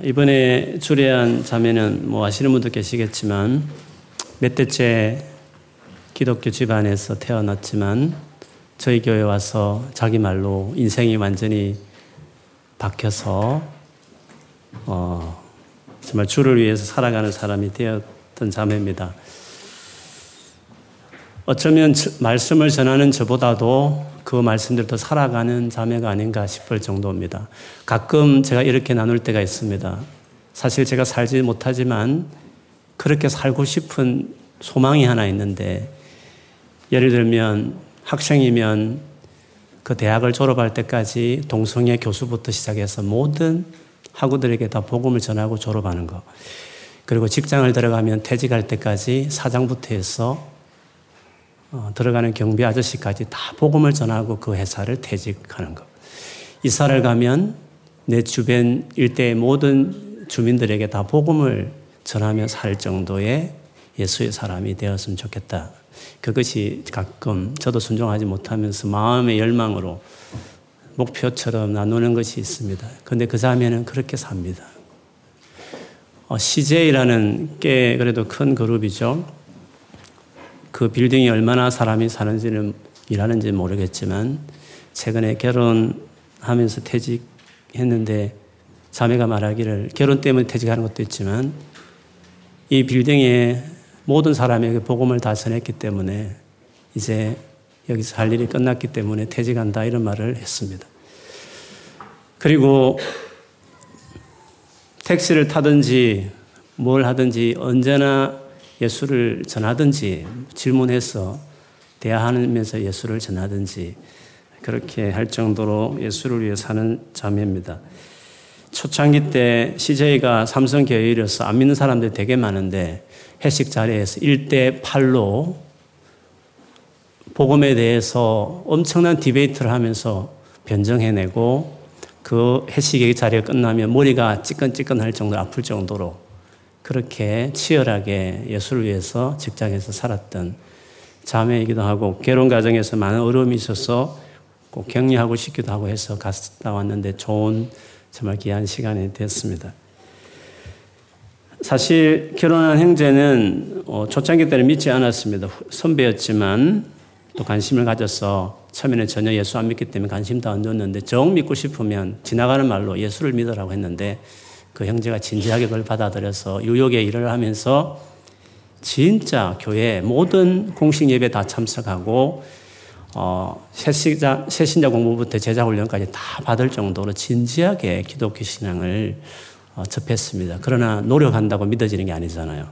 이번에 주례한 자매는 뭐 아시는 분도 계시겠지만 몇 대째 기독교 집안에서 태어났지만 저희 교회 와서 자기 말로 인생이 완전히 바뀌어서 어, 정말 주를 위해서 살아가는 사람이 되었던 자매입니다. 어쩌면 말씀을 전하는 저보다도 그 말씀대로 더 살아가는 자매가 아닌가 싶을 정도입니다. 가끔 제가 이렇게 나눌 때가 있습니다. 사실 제가 살지 못하지만 그렇게 살고 싶은 소망이 하나 있는데 예를 들면 학생이면 그 대학을 졸업할 때까지 동성애 교수부터 시작해서 모든 학우들에게 다 복음을 전하고 졸업하는 거. 그리고 직장을 들어가면 퇴직할 때까지 사장부터 해서 어, 들어가는 경비 아저씨까지 다 복음을 전하고 그 회사를 퇴직하는 것. 이사를 가면 내 주변 일대의 모든 주민들에게 다 복음을 전하며 살 정도의 예수의 사람이 되었으면 좋겠다. 그것이 가끔 저도 순종하지 못하면서 마음의 열망으로 목표처럼 나누는 것이 있습니다. 그런데 그 자매는 그렇게 삽니다. 어, CJ라는 꽤 그래도 큰 그룹이죠. 그 빌딩이 얼마나 사람이 사는지는 일하는지 모르겠지만 최근에 결혼하면서 퇴직했는데 자매가 말하기를 결혼 때문에 퇴직하는 것도 있지만 이 빌딩에 모든 사람에게 복음을 다 전했기 때문에 이제 여기서 할 일이 끝났기 때문에 퇴직한다 이런 말을 했습니다. 그리고 택시를 타든지 뭘 하든지 언제나 예수를 전하든지 질문해서 대화하면서 예수를 전하든지 그렇게 할 정도로 예수를 위해 사는 자매입니다. 초창기 때 CJ가 삼성 교회이라서 안 믿는 사람들이 되게 많은데 회식 자리에서 1대 8로 복음에 대해서 엄청난 디베이트를 하면서 변정해내고 그 회식 자리가 끝나면 머리가 찌끈찌끈할 정도로 아플 정도로 그렇게 치열하게 예수를 위해서 직장에서 살았던 자매이기도 하고 결혼 과정에서 많은 어려움이 있어서 꼭 격려하고 싶기도 하고 해서 갔다 왔는데 좋은 정말 귀한 시간이 됐습니다. 사실 결혼한 형제는 어, 초창기 때는 믿지 않았습니다. 선배였지만 또 관심을 가져서 처음에는 전혀 예수 안 믿기 때문에 관심도 안 줬는데 정 믿고 싶으면 지나가는 말로 예수를 믿으라고 했는데 그 형제가 진지하게 그걸 받아들여서 유혹의 일을 하면서 진짜 교회 모든 공식 예배 다 참석하고 어, 새신자, 새신자 공부부터 제자 훈련까지 다 받을 정도로 진지하게 기독교 신앙을 어, 접했습니다. 그러나 노력한다고 믿어지는 게 아니잖아요.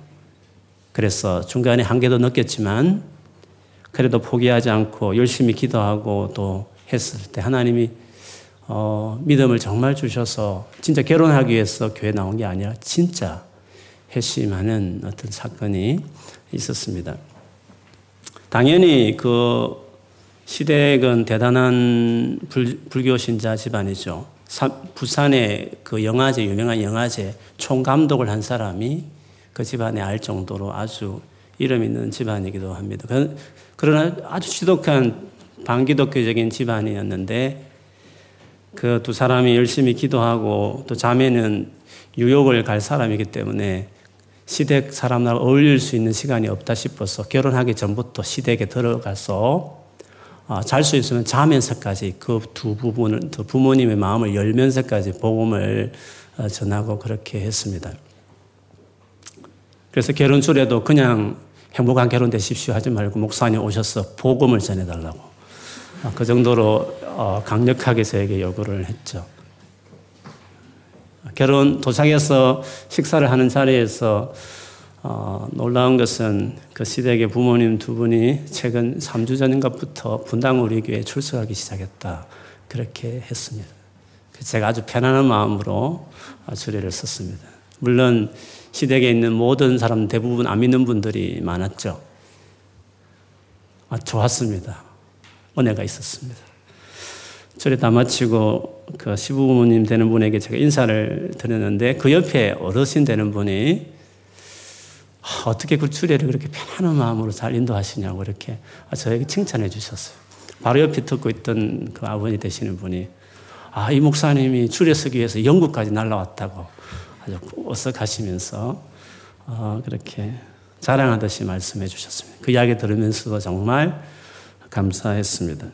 그래서 중간에 한계도 느꼈지만 그래도 포기하지 않고 열심히 기도하고 또 했을 때 하나님이 어, 믿음을 정말 주셔서 진짜 결혼하기 위해서 교회 나온 게 아니라 진짜 회심하는 어떤 사건이 있었습니다. 당연히 그 시댁은 대단한 불, 불교 신자 집안이죠. 부산의 그 영화제, 유명한 영화제 총감독을 한 사람이 그 집안에 알 정도로 아주 이름 있는 집안이기도 합니다. 그러나 아주 지독한 반기독교적인 집안이었는데 그 두 사람이 열심히 기도하고 또 자매는 뉴욕을 갈 사람이기 때문에 시댁 사람과 어울릴 수 있는 시간이 없다 싶어서 결혼하기 전부터 시댁에 들어가서 아, 잘수 있으면 자면서까지 그 두 부분을, 두 부모님의 마음을 열면서까지 복음을 어, 전하고 그렇게 했습니다. 그래서 결혼 줄에도 그냥 행복한 결혼 되십시오 하지 말고 목사님 오셔서 복음을 전해달라고. 아, 그 정도로 어, 강력하게 저에게 요구를 했죠. 결혼 도착해서 식사를 하는 자리에서 어, 놀라운 것은 그 시댁의 부모님 두 분이 최근 3주 전인가부터 분당 우리 교회에 출석하기 시작했다. 그렇게 했습니다. 제가 아주 편안한 마음으로 주례를 썼습니다. 물론 시댁에 있는 모든 사람 대부분 안 믿는 분들이 많았죠. 아, 좋았습니다. 은혜가 있었습니다. 절에 다 마치고 그 시부모님 되는 분에게 제가 인사를 드렸는데 그 옆에 어르신 되는 분이 아, 어떻게 그 주례를 그렇게 편안한 마음으로 잘 인도하시냐고 이렇게 저에게 칭찬해 주셨어요. 바로 옆에 듣고 있던 그 아버지 되시는 분이 아, 이 목사님이 주례 서기 위해서 영국까지 날라왔다고 아주 어석하시면서 어, 그렇게 자랑하듯이 말씀해 주셨습니다. 그 이야기 들으면서도 정말 감사했습니다.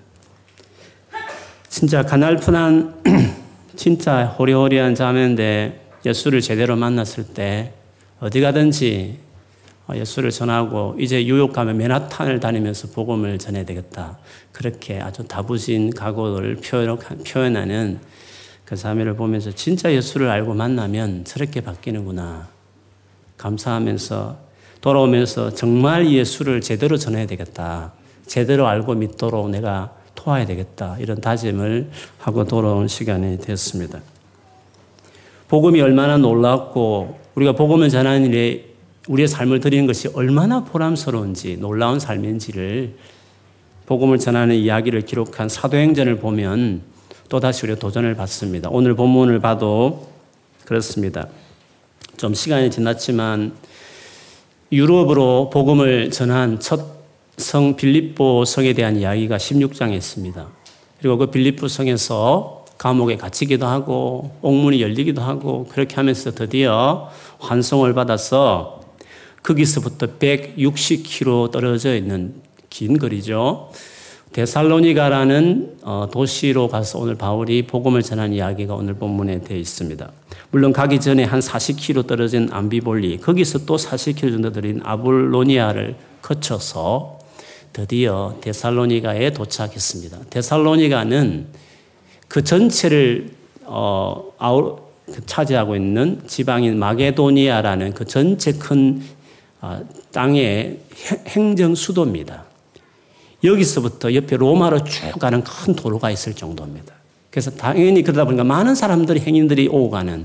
진짜 가날픈한 진짜 호리호리한 자매인데 예수를 제대로 만났을 때 어디 가든지 예수를 전하고 이제 유혹 가면 맨하탄을 다니면서 복음을 전해야 되겠다. 그렇게 아주 다부진 각오를 표현하는 그 자매를 보면서 진짜 예수를 알고 만나면 저렇게 바뀌는구나. 감사하면서 돌아오면서 정말 예수를 제대로 전해야 되겠다. 제대로 알고 믿도록 내가 도와야 되겠다. 이런 다짐을 하고 돌아온 시간이 됐습니다. 복음이 얼마나 놀랍고 우리가 복음을 전하는 일에 우리의 삶을 드리는 것이 얼마나 보람스러운지 놀라운 삶인지를 복음을 전하는 이야기를 기록한 사도행전을 보면 또다시 우리가 도전을 받습니다. 오늘 본문을 봐도 그렇습니다. 좀 시간이 지났지만 유럽으로 복음을 전한 첫 성 빌립보 성에 대한 이야기가 16장에 있습니다. 그리고 그 빌립보 성에서 감옥에 갇히기도 하고 옥문이 열리기도 하고 그렇게 하면서 드디어 환송을 받아서 거기서부터 160km 떨어져 있는 긴 거리죠. 데살로니가라는 어, 도시로 가서 오늘 바울이 복음을 전한 이야기가 오늘 본문에 되어 있습니다. 물론 가기 전에 한 40km 떨어진 암비볼리, 거기서 또 40km 정도 떨어진 아볼로니아를 거쳐서 드디어 데살로니가에 도착했습니다. 데살로니가는 그 전체를 어, 아우, 그 차지하고 있는 지방인 마게도니아라는 그 전체 큰 어, 땅의 행정 수도입니다. 여기서부터 옆에 로마로 쭉 가는 큰 도로가 있을 정도입니다. 그래서 당연히 그러다 보니까 많은 사람들이 행인들이 오고 가는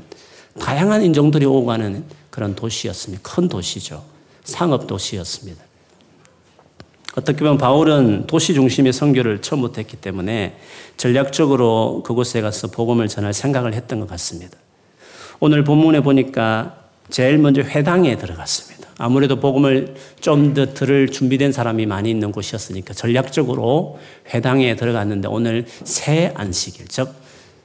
다양한 인종들이 오고 가는 그런 도시였습니다. 큰 도시죠. 상업 도시였습니다. 어떻게 보면 바울은 도시 중심의 선교를 처음부터 했기 때문에 전략적으로 그곳에 가서 복음을 전할 생각을 했던 것 같습니다. 오늘 본문에 보니까 제일 먼저 회당에 들어갔습니다. 아무래도 복음을 좀 더 들을 준비된 사람이 많이 있는 곳이었으니까 전략적으로 회당에 들어갔는데 오늘 새 안식일, 즉,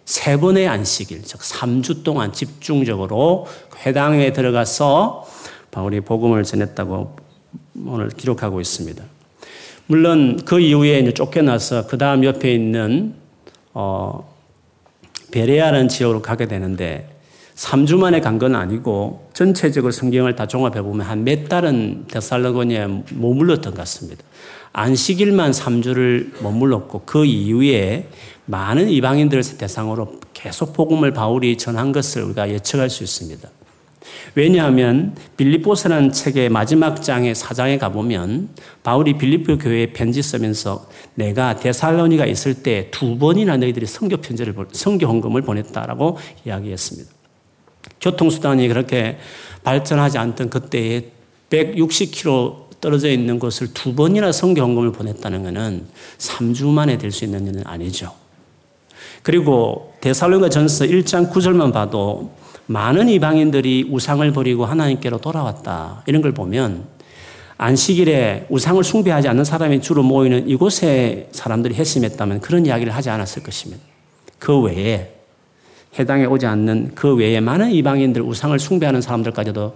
세 번의 안식일, 즉, 3주 동안 집중적으로 회당에 들어가서 바울이 복음을 전했다고 오늘 기록하고 있습니다. 물론 그 이후에 이제 쫓겨나서 그 다음 옆에 있는, 어, 베레아라는 지역으로 가게 되는데 3주 만에 간 건 아니고 전체적으로 성경을 다 종합해 보면 한 몇 달은 데살로니아에 머물렀던 것 같습니다. 안식일만 3주를 머물렀고 그 이후에 많은 이방인들을 대상으로 계속 복음을 바울이 전한 것을 우리가 예측할 수 있습니다. 왜냐하면 빌립보서라는 책의 마지막 장의 사장에 가보면 바울이 빌립보 교회에 편지 쓰면서 내가 데살로니가 있을 때 두 번이나 너희들이 성교 편지를 성교 헌금을 보냈다라고 이야기했습니다. 교통수단이 그렇게 발전하지 않던 그때에 160km 떨어져 있는 곳을 두 번이나 성경금을 보냈다는 것은 3주 만에 될 수 있는 일은 아니죠. 그리고 데살로니가 전서 1장 9절만 봐도 많은 이방인들이 우상을 버리고 하나님께로 돌아왔다. 이런 걸 보면 안식일에 우상을 숭배하지 않는 사람이 주로 모이는 이곳에 사람들이 핵심했다면 그런 이야기를 하지 않았을 것입니다. 그 외에 해당에 오지 않는 그 외에 많은 이방인들 우상을 숭배하는 사람들까지도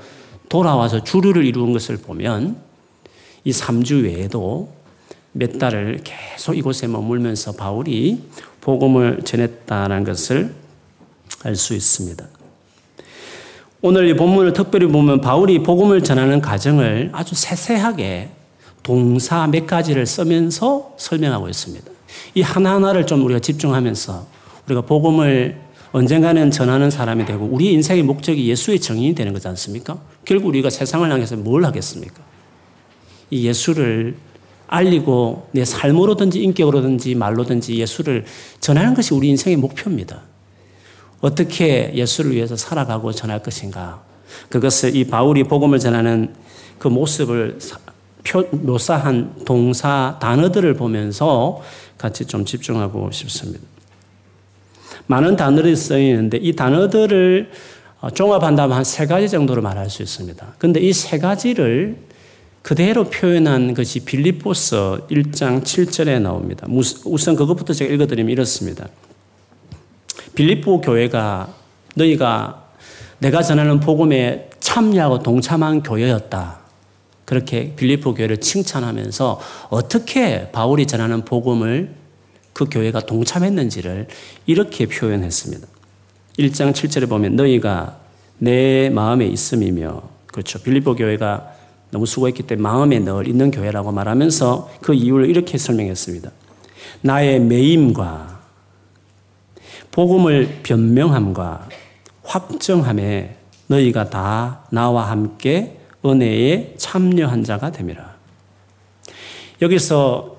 돌아와서 주류를 이루는 것을 보면 이 3주 외에도 몇 달을 계속 이곳에 머물면서 바울이 복음을 전했다는 것을 알 수 있습니다. 오늘 이 본문을 특별히 보면 바울이 복음을 전하는 과정을 아주 세세하게 동사 몇 가지를 쓰면서 설명하고 있습니다. 이 하나하나를 좀 우리가 집중하면서 우리가 복음을 언젠가는 전하는 사람이 되고 우리 인생의 목적이 예수의 정인이 되는 거지 않습니까? 결국 우리가 세상을 향해서 뭘 하겠습니까? 이 예수를 알리고 내 삶으로든지 인격으로든지 말로든지 예수를 전하는 것이 우리 인생의 목표입니다. 어떻게 예수를 위해서 살아가고 전할 것인가? 그것을 이 바울이 복음을 전하는 그 모습을 표, 묘사한 동사 단어들을 보면서 같이 좀 집중하고 싶습니다. 많은 단어들이 쓰여 있는데 이 단어들을 어, 종합한다면 한 세 가지 정도로 말할 수 있습니다. 근데 이 세 가지를 그대로 표현한 것이 빌립보서 1장 7절에 나옵니다. 우선 그것부터 제가 읽어드리면 이렇습니다. 빌립보 교회가 너희가 내가 전하는 복음에 참여하고 동참한 교회였다. 그렇게 빌리포 교회를 칭찬하면서 어떻게 바울이 전하는 복음을 그 교회가 동참했는지를 이렇게 표현했습니다. 1장 7절에 보면 너희가 내 마음에 있음이며 그렇죠. 빌리포 교회가 너무 수고했기 때문에 마음에 늘 있는 교회라고 말하면서 그 이유를 이렇게 설명했습니다. 나의 매임과 복음을 변명함과 확정함에 너희가 다 나와 함께 은혜에 참여한 자가 됨이라. 여기서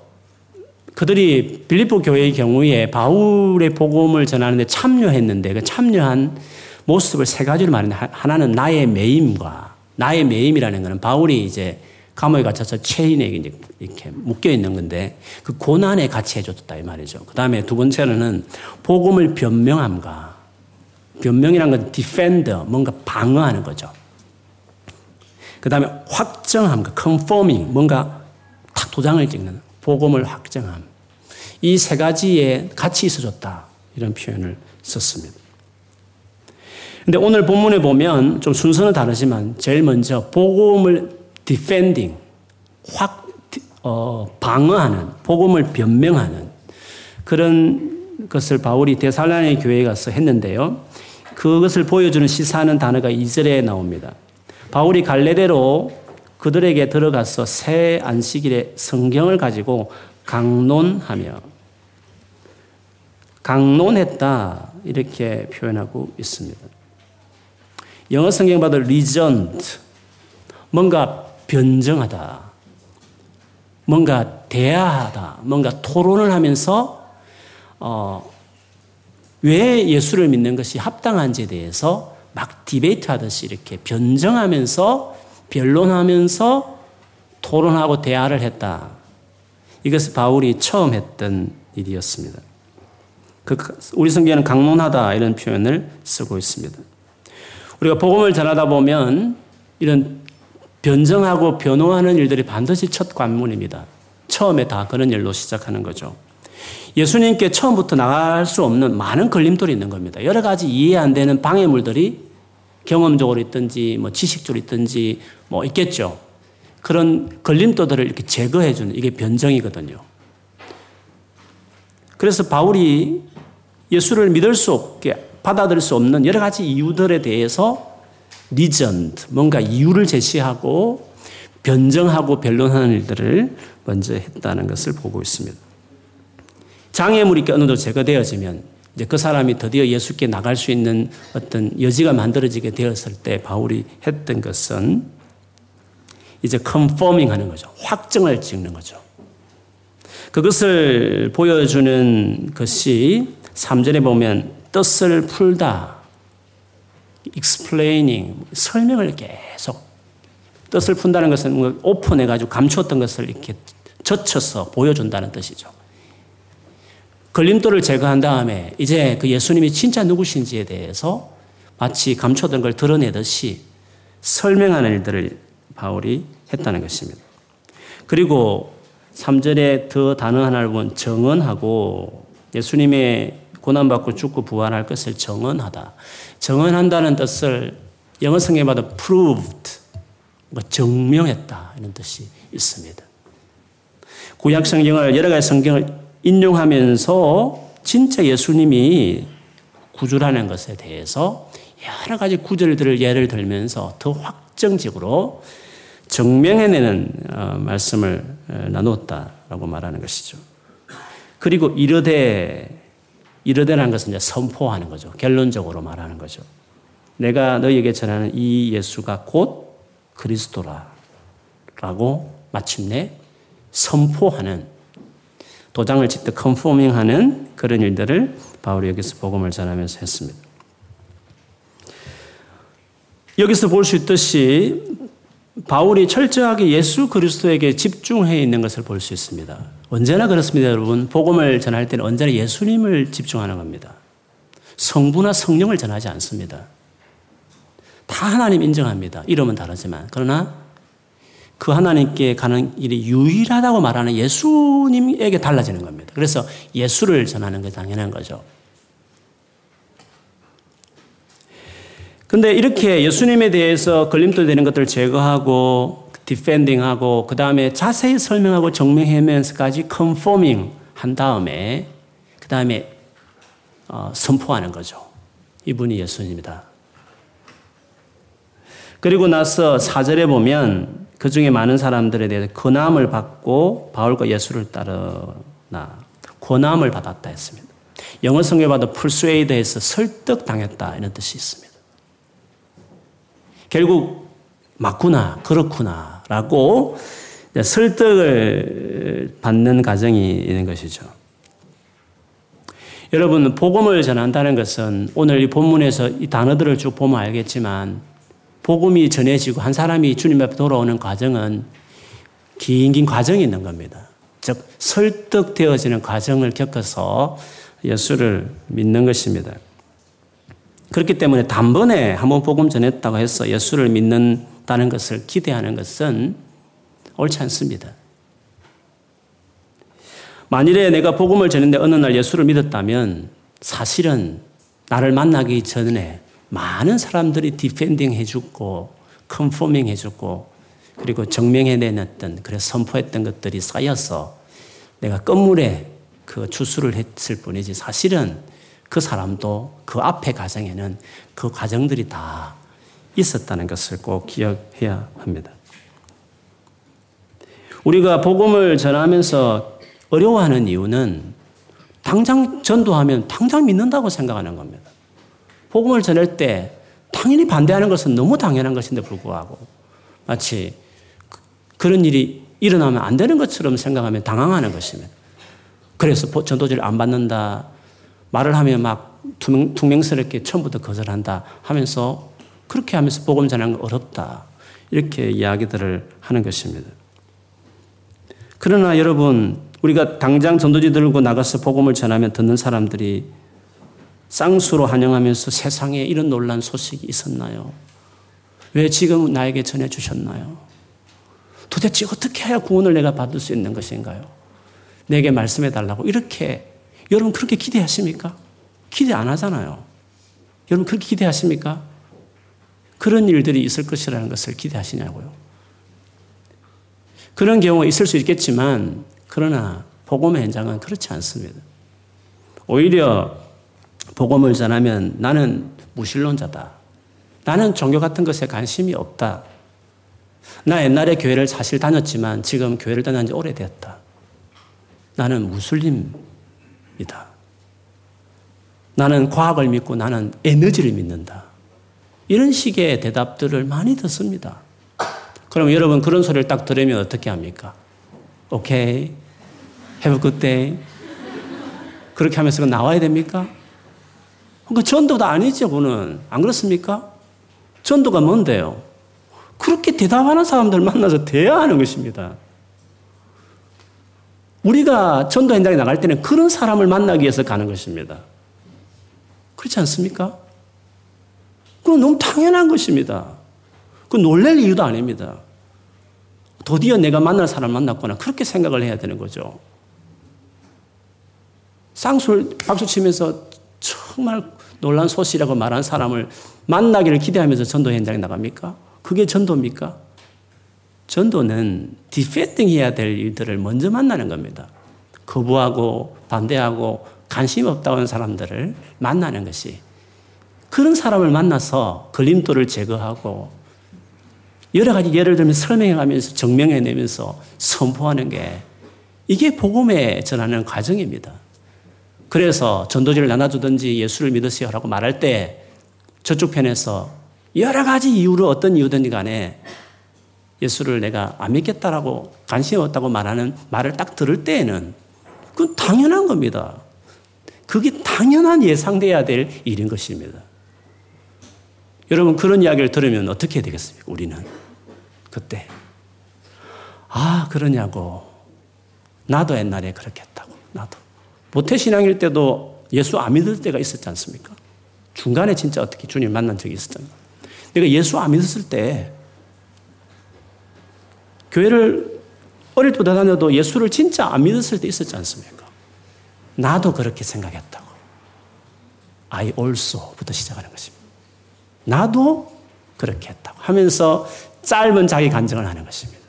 그들이 빌립보 교회의 경우에 바울의 복음을 전하는데 참여했는데 그 참여한 모습을 세 가지로 말하는데 하나는 나의 매임과 나의 매임이라는 것은 바울이 이제 감옥에 갇혀서 체인에 이렇게 묶여 있는 건데 그 고난에 같이 해줬다 이 말이죠. 그 다음에 두 번째로는 복음을 변명함과 변명이란 건 defender 뭔가 방어하는 거죠. 그 다음에 확정함과 confirming 뭔가 탁 도장을 찍는 복음을 확정함. 이 세 가지에 같이 있어줬다 이런 표현을 썼습니다. 근데 오늘 본문에 보면 좀 순서는 다르지만 제일 먼저 복음을 defending 확 어, 방어하는 복음을 변명하는 그런 것을 바울이 데살라니 교회에 가서 했는데요. 그것을 보여주는 시사하는 단어가 2절에 나옵니다. 바울이 갈래대로 그들에게 들어가서 새 안식일에 성경을 가지고 강론하며 강론했다 이렇게 표현하고 있습니다. 영어 성경 봐도 reasoned 뭔가 변정하다. 뭔가 대화하다. 뭔가 토론을 하면서 어, 왜 예수를 믿는 것이 합당한지에 대해서 막 debate 하듯이 이렇게 변정하면서 변론하면서 토론하고 대화를 했다. 이것을 바울이 처음 했던 일이었습니다. 그 우리 성경에는 강론하다 이런 표현을 쓰고 있습니다. 우리가 복음을 전하다 보면 이런 변정하고 변호하는 일들이 반드시 첫 관문입니다. 처음에 다 그런 일로 시작하는 거죠. 예수님께 처음부터 나갈 수 없는 많은 걸림돌이 있는 겁니다. 여러 가지 이해 안 되는 방해물들이 경험적으로 있든지 뭐 지식적으로 있든지 뭐 있겠죠. 그런 걸림돌들을 이렇게 제거해 주는 이게 변정이거든요. 그래서 바울이 예수를 믿을 수 없게 받아들일 수 없는 여러 가지 이유들에 대해서 리전트, 뭔가 이유를 제시하고 변정하고 변론하는 일들을 먼저 했다는 것을 보고 있습니다. 장애물이 어느 정도 제거되어지면 이제 그 사람이 드디어 예수께 나갈 수 있는 어떤 여지가 만들어지게 되었을 때 바울이 했던 것은 이제 컨포밍 하는 거죠. 확정을 찍는 거죠. 그것을 보여주는 것이 3절에 보면 뜻을 풀다. Explaining, 설명을 계속. 뜻을 푼다는 것은 뭐 오픈해가지고 감추었던 것을 이렇게 젖혀서 보여준다는 뜻이죠. 걸림돌을 제거한 다음에 이제 그 예수님이 진짜 누구신지에 대해서 마치 감추었던 걸 드러내듯이 설명하는 일들을 바울이 했다는 것입니다. 그리고 3절에 더 단어 하나를 보면 정언하고 예수님의 고난받고 죽고 부활할 것을 정언하다. 정언한다는 뜻을 영어 성경마다 proved, 뭐 증명했다 이런 뜻이 있습니다. 구약 성경을 여러 가지 성경을 인용하면서 진짜 예수님이 구주라는 것에 대해서 여러 가지 구절들을 예를 들면서 더 확정적으로 증명해내는 어, 말씀을 어, 나누었다라고 말하는 것이죠. 그리고 이르되 이르되라는 것은 이제 선포하는 거죠. 결론적으로 말하는 거죠. 내가 너희에게 전하는 이 예수가 곧 그리스도라. 라고 마침내 선포하는 도장을 찍듯 컨포밍 하는 그런 일들을 바울이 여기서 복음을 전하면서 했습니다. 여기서 볼 수 있듯이 바울이 철저하게 예수 그리스도에게 집중해 있는 것을 볼 수 있습니다. 언제나 그렇습니다, 여러분. 복음을 전할 때는 언제나 예수님을 집중하는 겁니다. 성부나 성령을 전하지 않습니다. 다 하나님 인정합니다. 이름은 다르지만. 그러나 그 하나님께 가는 일이 유일하다고 말하는 예수님에게 달라지는 겁니다. 그래서 예수를 전하는 게 당연한 거죠. 근데 이렇게 예수님에 대해서 걸림돌 되는 것들을 제거하고 디펜딩하고 그 다음에 자세히 설명하고 정명하면서까지 컨포밍 한 다음에 그 다음에 어, 선포하는 거죠. 이분이 예수님이다. 그리고 나서 사절에 보면 그 중에 많은 사람들에 대해서 권함을 받고 바울과 예수를 따르나 권함을 받았다 했습니다. 영어 성경에 봐도 풀스웨이드해서 설득당했다 이런 뜻이 있습니다. 결국 맞구나 그렇구나 라고 설득을 받는 과정이 있는 것이죠. 여러분 복음을 전한다는 것은 오늘 이 본문에서 이 단어들을 쭉 보면 알겠지만 복음이 전해지고 한 사람이 주님 앞에 돌아오는 과정은 긴 긴 과정이 있는 겁니다. 즉 설득되어지는 과정을 겪어서 예수를 믿는 것입니다. 그렇기 때문에 단번에 한번 복음 전했다고 해서 예수를 믿는다는 것을 기대하는 것은 옳지 않습니다. 만일에 내가 복음을 전했는데 어느 날 예수를 믿었다면 사실은 나를 만나기 전에 많은 사람들이 defending 해주고 컨포밍 해주고 그리고 정명해내놨던 그래서 선포했던 것들이 쌓여서 내가 건물에 그 주수를 했을 뿐이지 사실은 그 사람도 그 앞에 과정에는 그 과정들이 다 있었다는 것을 꼭 기억해야 합니다. 우리가 복음을 전하면서 어려워하는 이유는 당장 전도하면 당장 믿는다고 생각하는 겁니다. 복음을 전할 때 당연히 반대하는 것은 너무 당연한 것인데 불구하고 마치 그, 그런 일이 일어나면 안 되는 것처럼 생각하면 당황하는 것입니다. 그래서 전도지를 안 받는다. 말을 하면 막 투명, 스럽게 처음부터 거절한다 하면서 그렇게 하면서 복음 전하는 건 어렵다. 이렇게 이야기들을 하는 것입니다. 그러나 여러분, 우리가 당장 전도지 들고 나가서 복음을 전하면 듣는 사람들이 쌍수로 환영하면서 세상에 이런 놀란 소식이 있었나요? 왜 지금 나에게 전해주셨나요? 도대체 어떻게 해야 구원을 내가 받을 수 있는 것인가요? 내게 말씀해 달라고. 이렇게, 여러분 그렇게 기대하십니까? 기대 안 하잖아요. 여러분 그렇게 기대하십니까? 그런 일들이 있을 것이라는 것을 기대하시냐고요. 그런 경우가 있을 수 있겠지만, 그러나 복음의 현장은 그렇지 않습니다. 오히려 복음을 전하면 나는 무신론자다. 나는 종교 같은 것에 관심이 없다. 나 옛날에 교회를 사실 다녔지만 지금 교회를 다닌 지 오래되었다. 나는 무슬림 이다. 나는 과학을 믿고 나는 에너지를 믿는다. 이런 식의 대답들을 많이 듣습니다. 그럼 여러분 그런 소리를 딱 들으면 어떻게 합니까? 오케이. Good day. 그렇게 하면서 나와야 됩니까? 그 전도도 아니죠, 그는. 안 그렇습니까? 전도가 뭔데요? 그렇게 대답하는 사람들 만나서 대화하는 것입니다. 우리가 전도 현장에 나갈 때는 그런 사람을 만나기 위해서 가는 것입니다. 그렇지 않습니까? 그건 너무 당연한 것입니다. 그 놀랄 이유도 아닙니다. 드디어 내가 만날 사람 만났구나. 그렇게 생각을 해야 되는 거죠. 쌍수 박수 치면서 정말 놀라운 소식이라고 말한 사람을 만나기를 기대하면서 전도 현장에 나갑니까? 그게 전도입니까? 전도는 defending 해야 될 일들을 먼저 만나는 겁니다. 거부하고 반대하고 관심 없다고 하는 사람들을 만나는 것이 그런 사람을 만나서 걸림돌을 제거하고 여러 가지 예를 들면 설명해 가면서 정명해 내면서 선포하는 게 이게 복음에 전하는 과정입니다. 그래서 전도지를 나눠주든지 예수를 믿으세요라고 말할 때 저쪽 편에서 여러 가지 이유로 어떤 이유든지 간에 예수를 내가 안 믿겠다라고 관심이 없다고 말하는 말을 딱 들을 때에는 그건 당연한 겁니다. 그게 당연한 예상돼야 될 일인 것입니다. 여러분 그런 이야기를 들으면 어떻게 되겠습니까? 우리는 그때 아 그러냐고 나도 옛날에 그렇게 했다고 나도 모태신앙일 때도 예수 안 믿을 때가 있었지 않습니까? 중간에 진짜 어떻게 주님 만난 적이 있었잖아요. 내가 예수 안 믿었을 때 교회를 어릴 때부터 다녀도 예수를 진짜 안 믿었을 때 있었지 않습니까? 나도 그렇게 생각했다고. I also부터 시작하는 것입니다. 나도 그렇게 했다고 하면서 짧은 자기 간증을 하는 것입니다.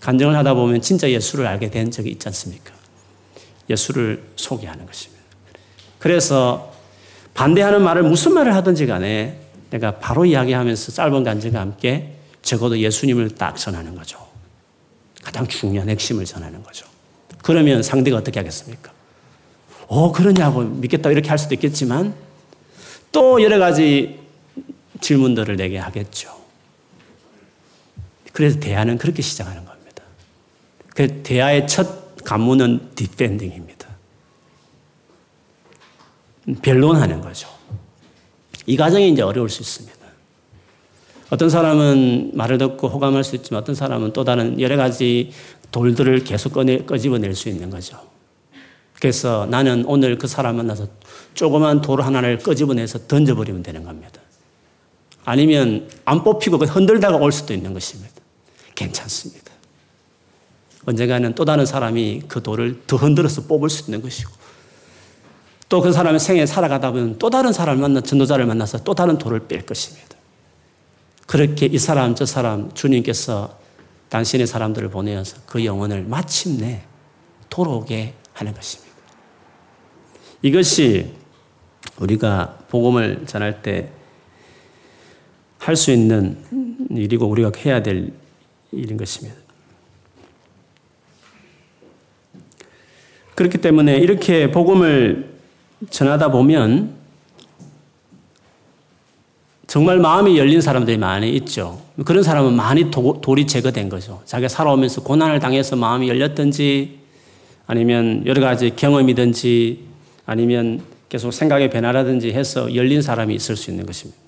간증을 하다 보면 진짜 예수를 알게 된 적이 있지 않습니까? 예수를 소개하는 것입니다. 그래서 반대하는 말을 무슨 말을 하든지 간에 내가 바로 이야기하면서 짧은 간증과 함께 적어도 예수님을 딱 전하는 거죠. 가장 중요한 핵심을 전하는 거죠. 그러면 상대가 어떻게 하겠습니까? 어, 그러냐고 믿겠다 이렇게 할 수도 있겠지만 또 여러 가지 질문들을 내게 하겠죠. 그래서 대화는 그렇게 시작하는 겁니다. 그 대화의 첫 관문은 디펜딩입니다. 변론하는 거죠. 이 과정이 이제 어려울 수 있습니다. 어떤 사람은 말을 듣고 호감할 수 있지만 어떤 사람은 또 다른 여러 가지 돌들을 계속 꺼내, 끄집어낼 수 있는 거죠. 그래서 나는 오늘 그 사람 만나서 조그만 돌 하나를 끄집어내서 던져버리면 되는 겁니다. 아니면 안 뽑히고 흔들다가 올 수도 있는 것입니다. 괜찮습니다. 언젠가는 또 다른 사람이 그 돌을 더 흔들어서 뽑을 수 있는 것이고 또 그 사람의 생에 살아가다 보면 또 다른 사람을 만나 전도자를 만나서 또 다른 돌을 뺄 것입니다. 그렇게 이 사람 저 사람 주님께서 당신의 사람들을 보내어서 그 영혼을 마침내 돌아오게 하는 것입니다. 이것이 우리가 복음을 전할 때 할 수 있는 일이고 우리가 해야 될 일인 것입니다. 그렇기 때문에 이렇게 복음을 전하다 보면 정말 마음이 열린 사람들이 많이 있죠. 그런 사람은 많이 도, 돌이 제거된 거죠. 자기가 살아오면서 고난을 당해서 마음이 열렸든지 아니면 여러 가지 경험이든지 아니면 계속 생각의 변화라든지 해서 열린 사람이 있을 수 있는 것입니다.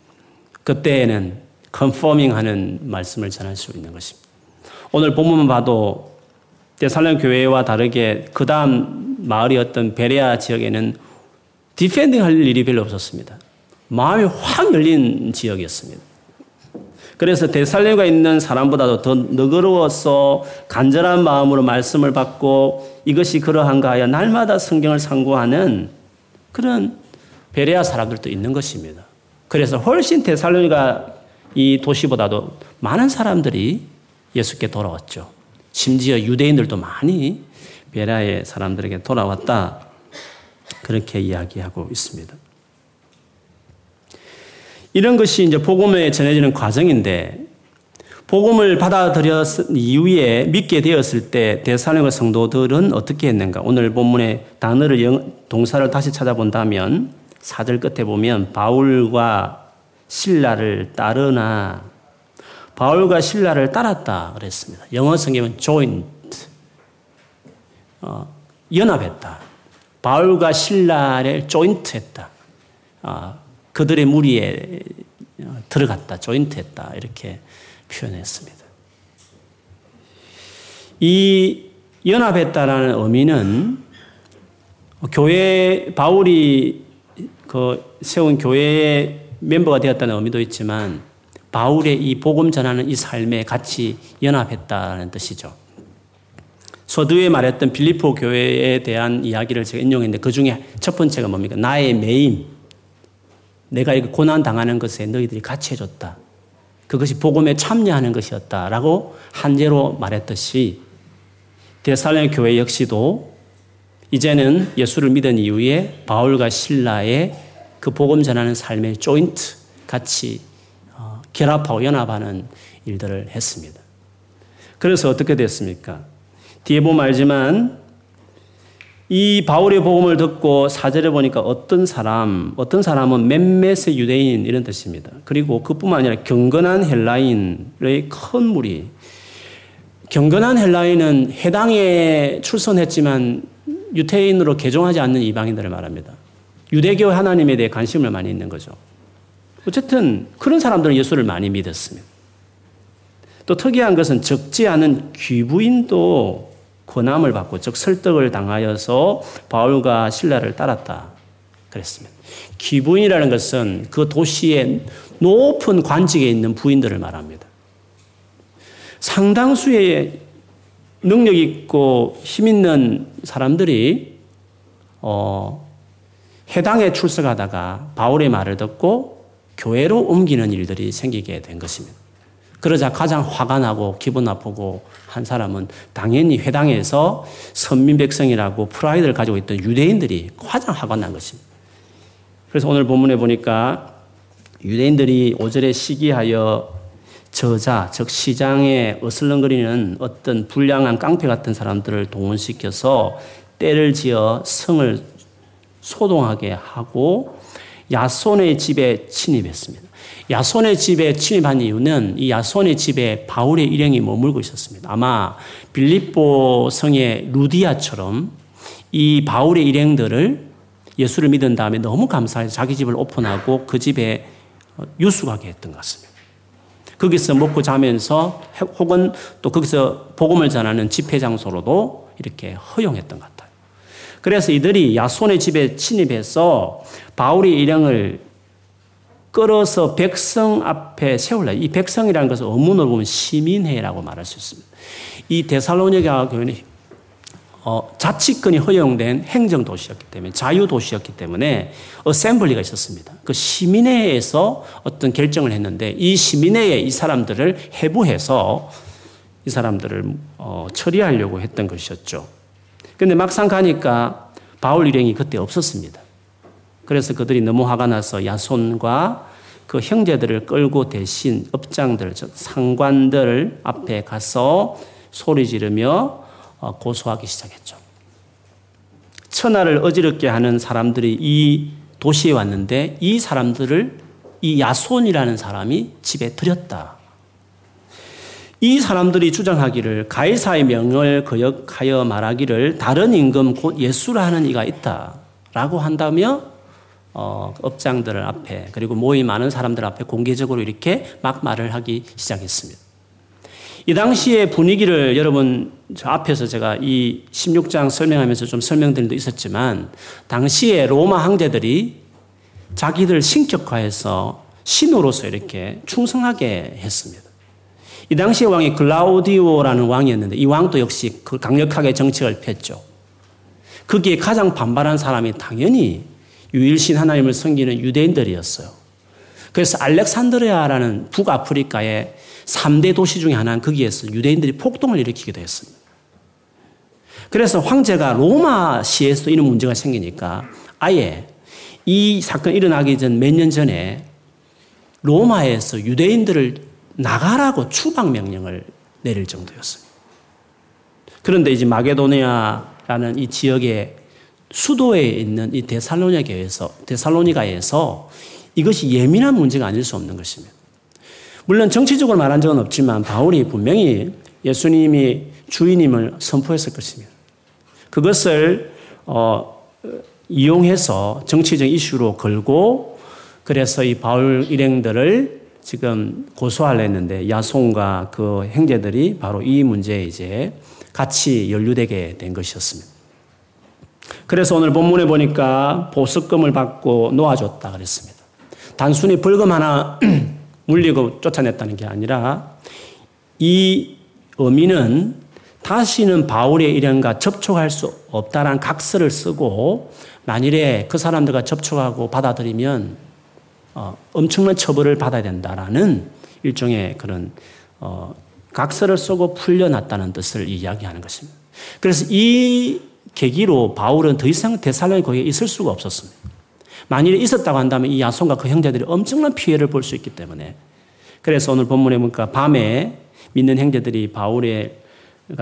그때에는 컨퍼밍 하는 말씀을 전할 수 있는 것입니다. 오늘 본문만 봐도 데살로니가 교회와 다르게 그 다음 마을이었던 베레아 지역에는 defending 할 일이 별로 없었습니다. 마음이 확 열린 지역이었습니다. 그래서 데살로니가 있는 사람보다도 더 너그러워서 간절한 마음으로 말씀을 받고 이것이 그러한가 하여 날마다 성경을 상고하는 그런 베레아 사람들도 있는 것입니다. 그래서 훨씬 데살로니가 이 도시보다도 많은 사람들이 예수께 돌아왔죠. 심지어 유대인들도 많이 베라의 사람들에게 돌아왔다. 그렇게 이야기하고 있습니다. 이런 것이 이제 복음에 전해지는 과정인데 복음을 받아들였 이후에 믿게 되었을 때 대사령의 성도들은 어떻게 했는가? 오늘 본문의 단어를 영, 동사를 다시 찾아본다면 사절 끝에 보면 바울과 신라를 따르나 바울과 신라를 따랐다 그랬습니다. 영어 성경은 joint 어, 연합했다. 바울과 신라를 조인트했다. 어, 그들의 무리에 들어갔다, 조인트했다 이렇게 표현했습니다. 이 연합했다라는 의미는 교회 바울이 그 세운 교회의 멤버가 되었다는 의미도 있지만 바울의 이 복음 전하는 이 삶에 같이 연합했다는 뜻이죠. 서두에 말했던 빌리포 교회에 대한 이야기를 제가 인용했는데 그 중에 첫 번째가 뭡니까? 나의 매임. 내가 이 고난 당하는 것에 너희들이 같이 해줬다. 그것이 복음에 참여하는 것이었다라고 한제로 말했듯이 대살렘 교회 역시도 이제는 예수를 믿은 이후에 바울과 신라의 그 복음 전하는 삶의 조인트 같이 어, 결합하고 연합하는 일들을 했습니다. 그래서 어떻게 됐습니까? 뒤에 보면 알지만 이 바울의 복음을 듣고 사절에 보니까 어떤 사람, 어떤 사람은 몇몇의 유대인 이런 뜻입니다. 그리고 그뿐만 아니라 경건한 헬라인의 큰 무리. 경건한 헬라인은 해당에 출선했지만 유태인으로 개종하지 않는 이방인들을 말합니다. 유대교 하나님에 대해 관심을 많이 있는 거죠. 어쨌든 그런 사람들은 예수를 많이 믿었습니다. 또 특이한 것은 적지 않은 귀부인도 권함을 받고 즉 설득을 당하여서 바울과 신라를 따랐다. 그랬습니다. 귀부인이라는 것은 그 도시의 높은 관직에 있는 부인들을 말합니다. 상당수의 능력 있고 힘 있는 사람들이 어, 해당에 출석하다가 바울의 말을 듣고 교회로 옮기는 일들이 생기게 된 것입니다. 그러자 가장 화가 나고 기분 나쁘고 한 사람은 당연히 회당에서 선민 백성이라고 프라이드를 가지고 있던 유대인들이 가장 화가 난 것입니다. 그래서 오늘 본문에 보니까 유대인들이 오절에 시기하여 저자, 즉 시장에 어슬렁거리는 어떤 불량한 깡패 같은 사람들을 동원시켜서 때를 지어 성을 소동하게 하고 야손의 집에 침입했습니다. 야손의 집에 침입한 이유는 이 야손의 집에 바울의 일행이 머물고 있었습니다. 아마 빌립보 성의 루디아처럼 이 바울의 일행들을 예수를 믿은 다음에 너무 감사해서 자기 집을 오픈하고 그 집에 유숙하게 했던 것 같습니다. 거기서 먹고 자면서 혹은 또 거기서 복음을 전하는 집회 장소로도 이렇게 허용했던 것 같아요. 그래서 이들이 야손의 집에 침입해서 바울의 일행을 끌어서 백성 앞에 세울라. 이 백성이라는 것은 어문으로 보면 시민회라고 말할 수 있습니다. 이 데살로니가 교회는 어, 자치권이 허용된 행정 도시였기 때문에 자유 도시였기 때문에 어셈블리가 있었습니다. 그 시민회에서 어떤 결정을 했는데 이 시민회에 이 사람들을 해부해서 이 사람들을 어, 처리하려고 했던 것이었죠. 근데 막상 가니까 바울 일행이 그때 없었습니다. 그래서 그들이 너무 화가 나서 야손과 그 형제들을 끌고 대신 업장들, 즉 상관들 앞에 가서 소리 지르며 어, 고소하기 시작했죠. 천하를 어지럽게 하는 사람들이 이 도시에 왔는데 이 사람들을 이 야손이라는 사람이 집에 들였다. 이 사람들이 주장하기를 가이사의 명을 거역하여 말하기를 다른 임금 곧 예수라 는 이가 있다. 라고 한다며 어, 업장들 앞에 그리고 모임 많은 사람들 앞에 공개적으로 이렇게 막 말을 하기 시작했습니다. 이 당시의 분위기를 여러분 저 앞에서 제가 이 16장 설명하면서 좀 설명드린 도 있었지만 당시에 로마 황제들이 자기들 신격화해서 신으로서 이렇게 충성하게 했습니다. 이 당시의 왕이 글라우디오라는 왕이었는데 이 왕도 역시 그 강력하게 정책을 폈죠. 거기에 가장 반발한 사람이 당연히 유일신 하나님을 섬기는 유대인들이었어요. 그래서 알렉산드리아라는 북아프리카의 3대 도시 중에 하나는 거기에서 유대인들이 폭동을 일으키기도 했습니다. 그래서 황제가 로마 시에서도 이런 문제가 생기니까 아예 이 사건이 일어나기 전 몇 년 전에 로마에서 유대인들을 나가라고 추방 명령을 내릴 정도였습니다. 그런데 이제 마게도니아라는 이 지역의 수도에 있는 이 데살로니가에서 데살로니가에서 이것이 예민한 문제가 아닐 수 없는 것입니다. 물론 정치적으로 말한 적은 없지만 바울이 분명히 예수님이 주인임을 선포했을 것입니다. 그것을 어, 이용해서 정치적 이슈로 걸고 그래서 이 바울 일행들을 지금 고소하려 했는데 야송과 그 형제들이 바로 이 문제에 이제 같이 연루되게 된 것이었습니다. 그래서 오늘 본문에 보니까 보석금을 받고 놓아줬다 그랬습니다. 단순히 벌금 하나 물리고 쫓아냈다는 게 아니라 이 의미는 다시는 바울의 일행과 접촉할 수 없다라는 각서를 쓰고 만일에 그 사람들과 접촉하고 받아들이면 어, 엄청난 처벌을 받아야 된다라는 일종의 그런 어, 각서를 쓰고 풀려났다는 뜻을 이야기하는 것입니다. 그래서 이 계기로 바울은 더 이상 대살로니 거기에 있을 수가 없었습니다. 만일에 있었다고 한다면 이 야손과 그 형제들이 엄청난 피해를 볼 수 있기 때문에 그래서 오늘 본문에 보니까 밤에 믿는 형제들이 바울의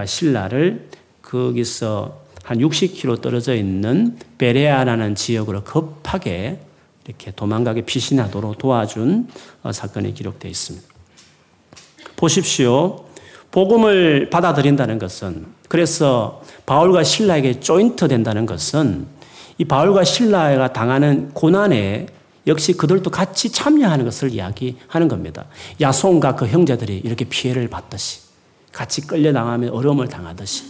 신라를 거기서 한 60km 떨어져 있는 베레아라는 지역으로 급하게 이렇게 도망가게 피신하도록 도와준 어, 사건이 기록되어 있습니다. 보십시오. 복음을 받아들인다는 것은 그래서 바울과 신라에게 조인트 된다는 것은 이 바울과 신라가 당하는 고난에 역시 그들도 같이 참여하는 것을 이야기하는 겁니다. 야손과 그 형제들이 이렇게 피해를 받듯이 같이 끌려나가며 어려움을 당하듯이.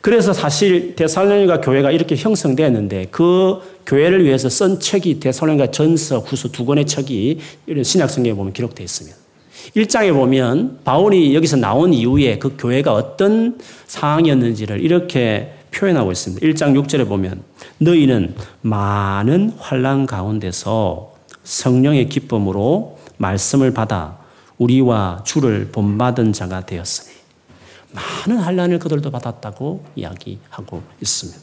그래서 사실 데살로니가 교회가 이렇게 형성되었는데 그 교회를 위해서 쓴 책이 데살로니가 전서, 후서 두 권의 책이 이런 신약성경에 보면 기록되어 있습니다. 1장에 보면 바울이 여기서 나온 이후에 그 교회가 어떤 상황이었는지를 이렇게 표현하고 있습니다. 1장 6절에 보면 너희는 많은 환란 가운데서 성령의 기쁨으로 말씀을 받아 우리와 주를 본받은 자가 되었으니 많은 한란을 그들도 받았다고 이야기하고 있습니다.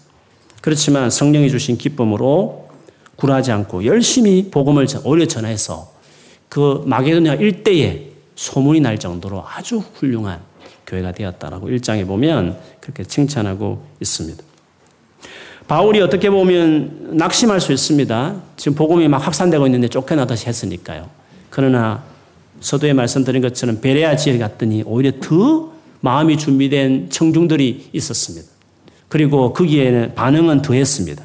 그렇지만 성령이 주신 기쁨으로 굴하지 않고 열심히 복음을 오히려 전해서 그 마게도냐 일대에 소문이 날 정도로 아주 훌륭한 교회가 되었다라고 1장에 보면 그렇게 칭찬하고 있습니다. 바울이 어떻게 보면 낙심할 수 있습니다. 지금 복음이 막 확산되고 있는데 쫓겨나듯이 했으니까요. 그러나 서도에 말씀드린 것처럼 베레아 지역에 갔더니 오히려 더 마음이 준비된 청중들이 있었습니다. 그리고 거기에는 반응은 더했습니다.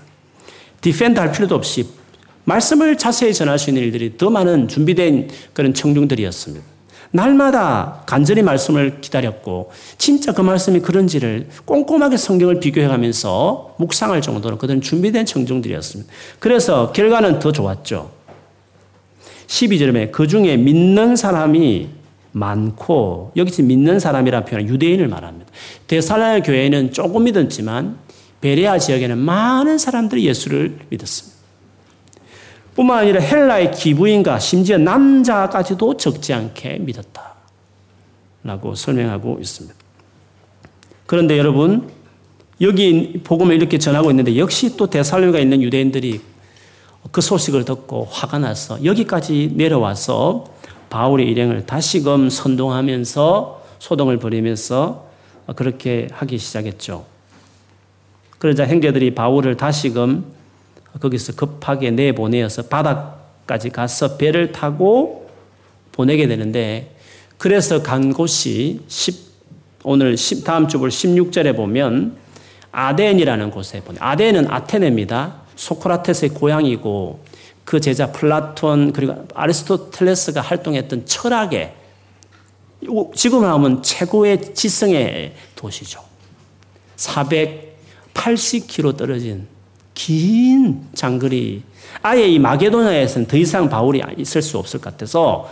defend 할 필요도 없이 말씀을 자세히 전할 수 있는 일들이 더 많은 준비된 그런 청중들이었습니다. 날마다 간절히 말씀을 기다렸고 진짜 그 말씀이 그런지를 꼼꼼하게 성경을 비교해가면서 묵상할 정도로 그들은 준비된 청중들이었습니다. 그래서 결과는 더 좋았죠. 12절에 그 중에 믿는 사람이 많고 여기서 믿는 사람이라는 표현은 유대인을 말합니다. 대살라 교회에는 조금 믿었지만 베레아 지역에는 많은 사람들이 예수를 믿었습니다. 뿐만 아니라 헬라의 기부인과 심지어 남자까지도 적지 않게 믿었다. 라고 설명하고 있습니다. 그런데 여러분, 여기 복음을 이렇게 전하고 있는데 역시 또 대살로가 있는 유대인들이 그 소식을 듣고 화가 나서 여기까지 내려와서 바울의 일행을 다시금 선동하면서 소동을 벌이면서 그렇게 하기 시작했죠. 그러자 행제들이 바울을 다시금 거기서 급하게 내보내어서 바닥까지 가서 배를 타고 보내게 되는데 그래서 간 곳이 10, 오늘 10, 다음 주볼 16절에 보면 아덴이라는 곳에 보내. 아덴은 아테네입니다. 소크라테스의 고향이고 그 제자 플라톤 그리고 아리스토텔레스가 활동했던 철학의 지금 하면 최고의 지성의 도시죠. 480km 떨어진 긴 장거리 아예 이 마게도나에서는 더 이상 바울이 있을 수 없을 것 같아서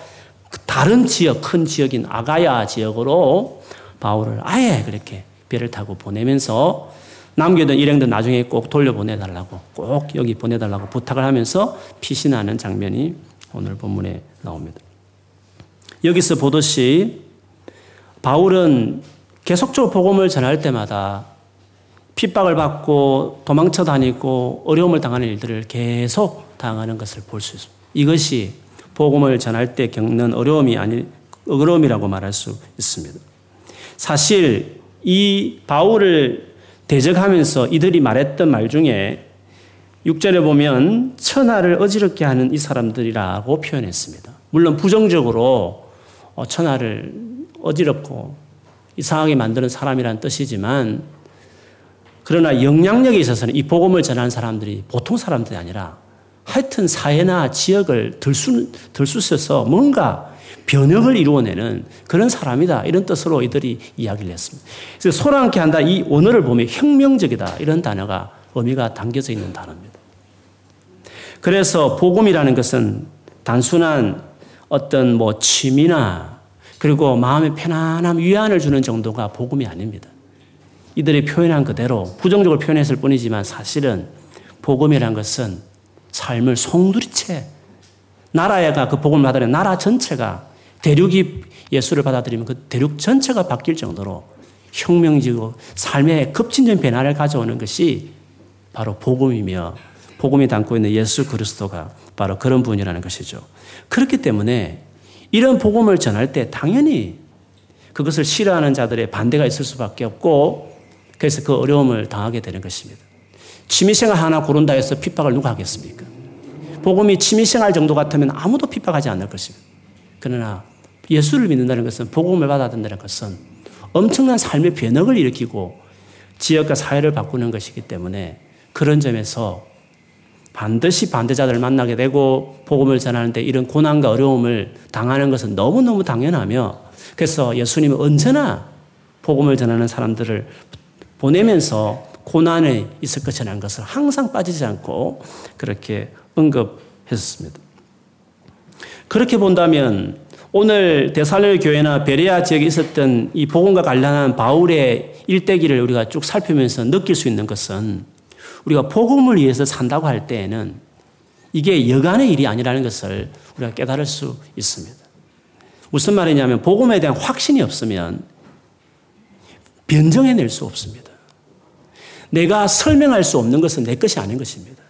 그 다른 지역 큰 지역인 아가야 지역으로 바울을 아예 그렇게 배를 타고 보내면서 남겨둔 일행들 나중에 꼭 돌려보내달라고 꼭 여기 보내달라고 부탁을 하면서 피신하는 장면이 오늘 본문에 나옵니다. 여기서 보듯이 바울은 계속적으로 복음을 전할 때마다 핍박을 받고 도망쳐 다니고 어려움을 당하는 일들을 계속 당하는 것을 볼 수 있습니다. 이것이 복음을 전할 때 겪는 어려움이 아니 어려움이라고 말할 수 있습니다. 사실 이 바울을 대적하면서 이들이 말했던 말 중에 6절에 보면 천하를 어지럽게 하는 이 사람들이라고 표현했습니다. 물론 부정적으로 어, 천하를 어지럽고 이상하게 만드는 사람이라는 뜻이지만 그러나 영향력에 있어서는 이 복음을 전하는 사람들이 보통 사람들이 아니라 하여튼 사회나 지역을 들수, 들쑤셔서 뭔가 변혁을 이루어내는 그런 사람이다. 이런 뜻으로 이들이 이야기를 했습니다. 그래서 소란케 한다. 이 언어를 보면 혁명적이다. 이런 단어가 의미가 담겨져 있는 단어입니다. 그래서 복음이라는 것은 단순한 어떤 뭐 취미나 그리고 마음의 편안함, 위안을 주는 정도가 복음이 아닙니다. 이들이 표현한 그대로 부정적으로 표현했을 뿐이지만 사실은 복음이란 것은 삶을 송두리째 나라가 그 복음을 받아들인 나라 전체가 대륙이 예수를 받아들이면 그 대륙 전체가 바뀔 정도로 혁명지고 삶의 급진적인 변화를 가져오는 것이 바로 복음이며 복음이 담고 있는 예수 그리스도가 바로 그런 분이라는 것이죠. 그렇기 때문에 이런 복음을 전할 때 당연히 그것을 싫어하는 자들의 반대가 있을 수밖에 없고 그래서 그 어려움을 당하게 되는 것입니다. 취미생활 하나 고른다 해서 핍박을 누가 하겠습니까? 복음이 취미생활 정도 같으면 아무도 핍박하지 않을 것입니다. 그러나 예수를 믿는다는 것은 복음을 받아든다는 것은 엄청난 삶의 변혁을 일으키고 지역과 사회를 바꾸는 것이기 때문에 그런 점에서 반드시 반대자들을 만나게 되고 복음을 전하는데 이런 고난과 어려움을 당하는 것은 너무너무 당연하며 그래서 예수님은 언제나 복음을 전하는 사람들을 보내면서 고난에 있을 것이라는 것을 항상 빠지지 않고 그렇게 언급했습니다. 그렇게 본다면 오늘 데살로 교회나 베레아 지역에 있었던 이 복음과 관련한 바울의 일대기를 우리가 쭉 살피면서 느낄 수 있는 것은 우리가 복음을 위해서 산다고 할 때에는 이게 여간의 일이 아니라는 것을 우리가 깨달을 수 있습니다. 무슨 말이냐면 복음에 대한 확신이 없으면 변정해낼 수 없습니다. 내가 설명할 수 없는 것은 내 것이 아닌 것입니다.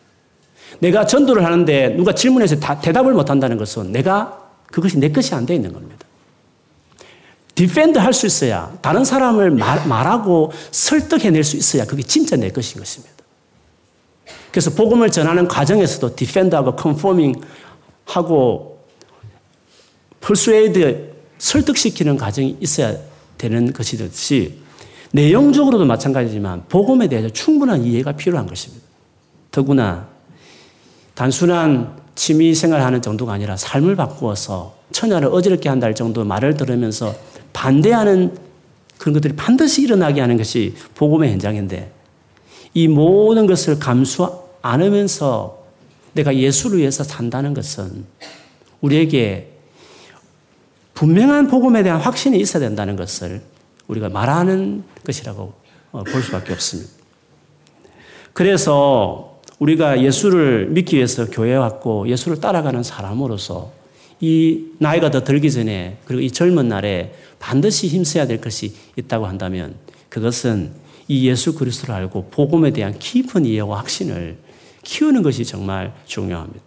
내가 전도를 하는데 누가 질문해서 대답을 못한다는 것은 내가 그것이 내 것이 안 돼 있는 겁니다. defend 할 수 있어야 다른 사람을 말, 말하고 설득해낼 수 있어야 그게 진짜 내 것인 것입니다. 그래서 복음을 전하는 과정에서도 defend하고 confirming 하고 persuade 설득시키는 과정이 있어야 되는 것이듯이 내용적으로도 마찬가지지만 복음에 대해서 충분한 이해가 필요한 것입니다. 더구나 단순한 취미 생활하는 정도가 아니라 삶을 바꾸어서 천하를 어지럽게 한다 할 정도 말을 들으면서 반대하는 그런 것들이 반드시 일어나게 하는 것이 복음의 현장인데 이 모든 것을 감수 않으면서 내가 예수를 위해서 산다는 것은 우리에게 분명한 복음에 대한 확신이 있어야 된다는 것을 우리가 말하는 것이라고 어, 볼 수밖에 없습니다. 그래서 우리가 예수를 믿기 위해서 교회에 왔고 예수를 따라가는 사람으로서 이 나이가 더 들기 전에 그리고 이 젊은 날에 반드시 힘써야 될 것이 있다고 한다면 그것은 이 예수 그리스도를 알고 복음에 대한 깊은 이해와 확신을 키우는 것이 정말 중요합니다.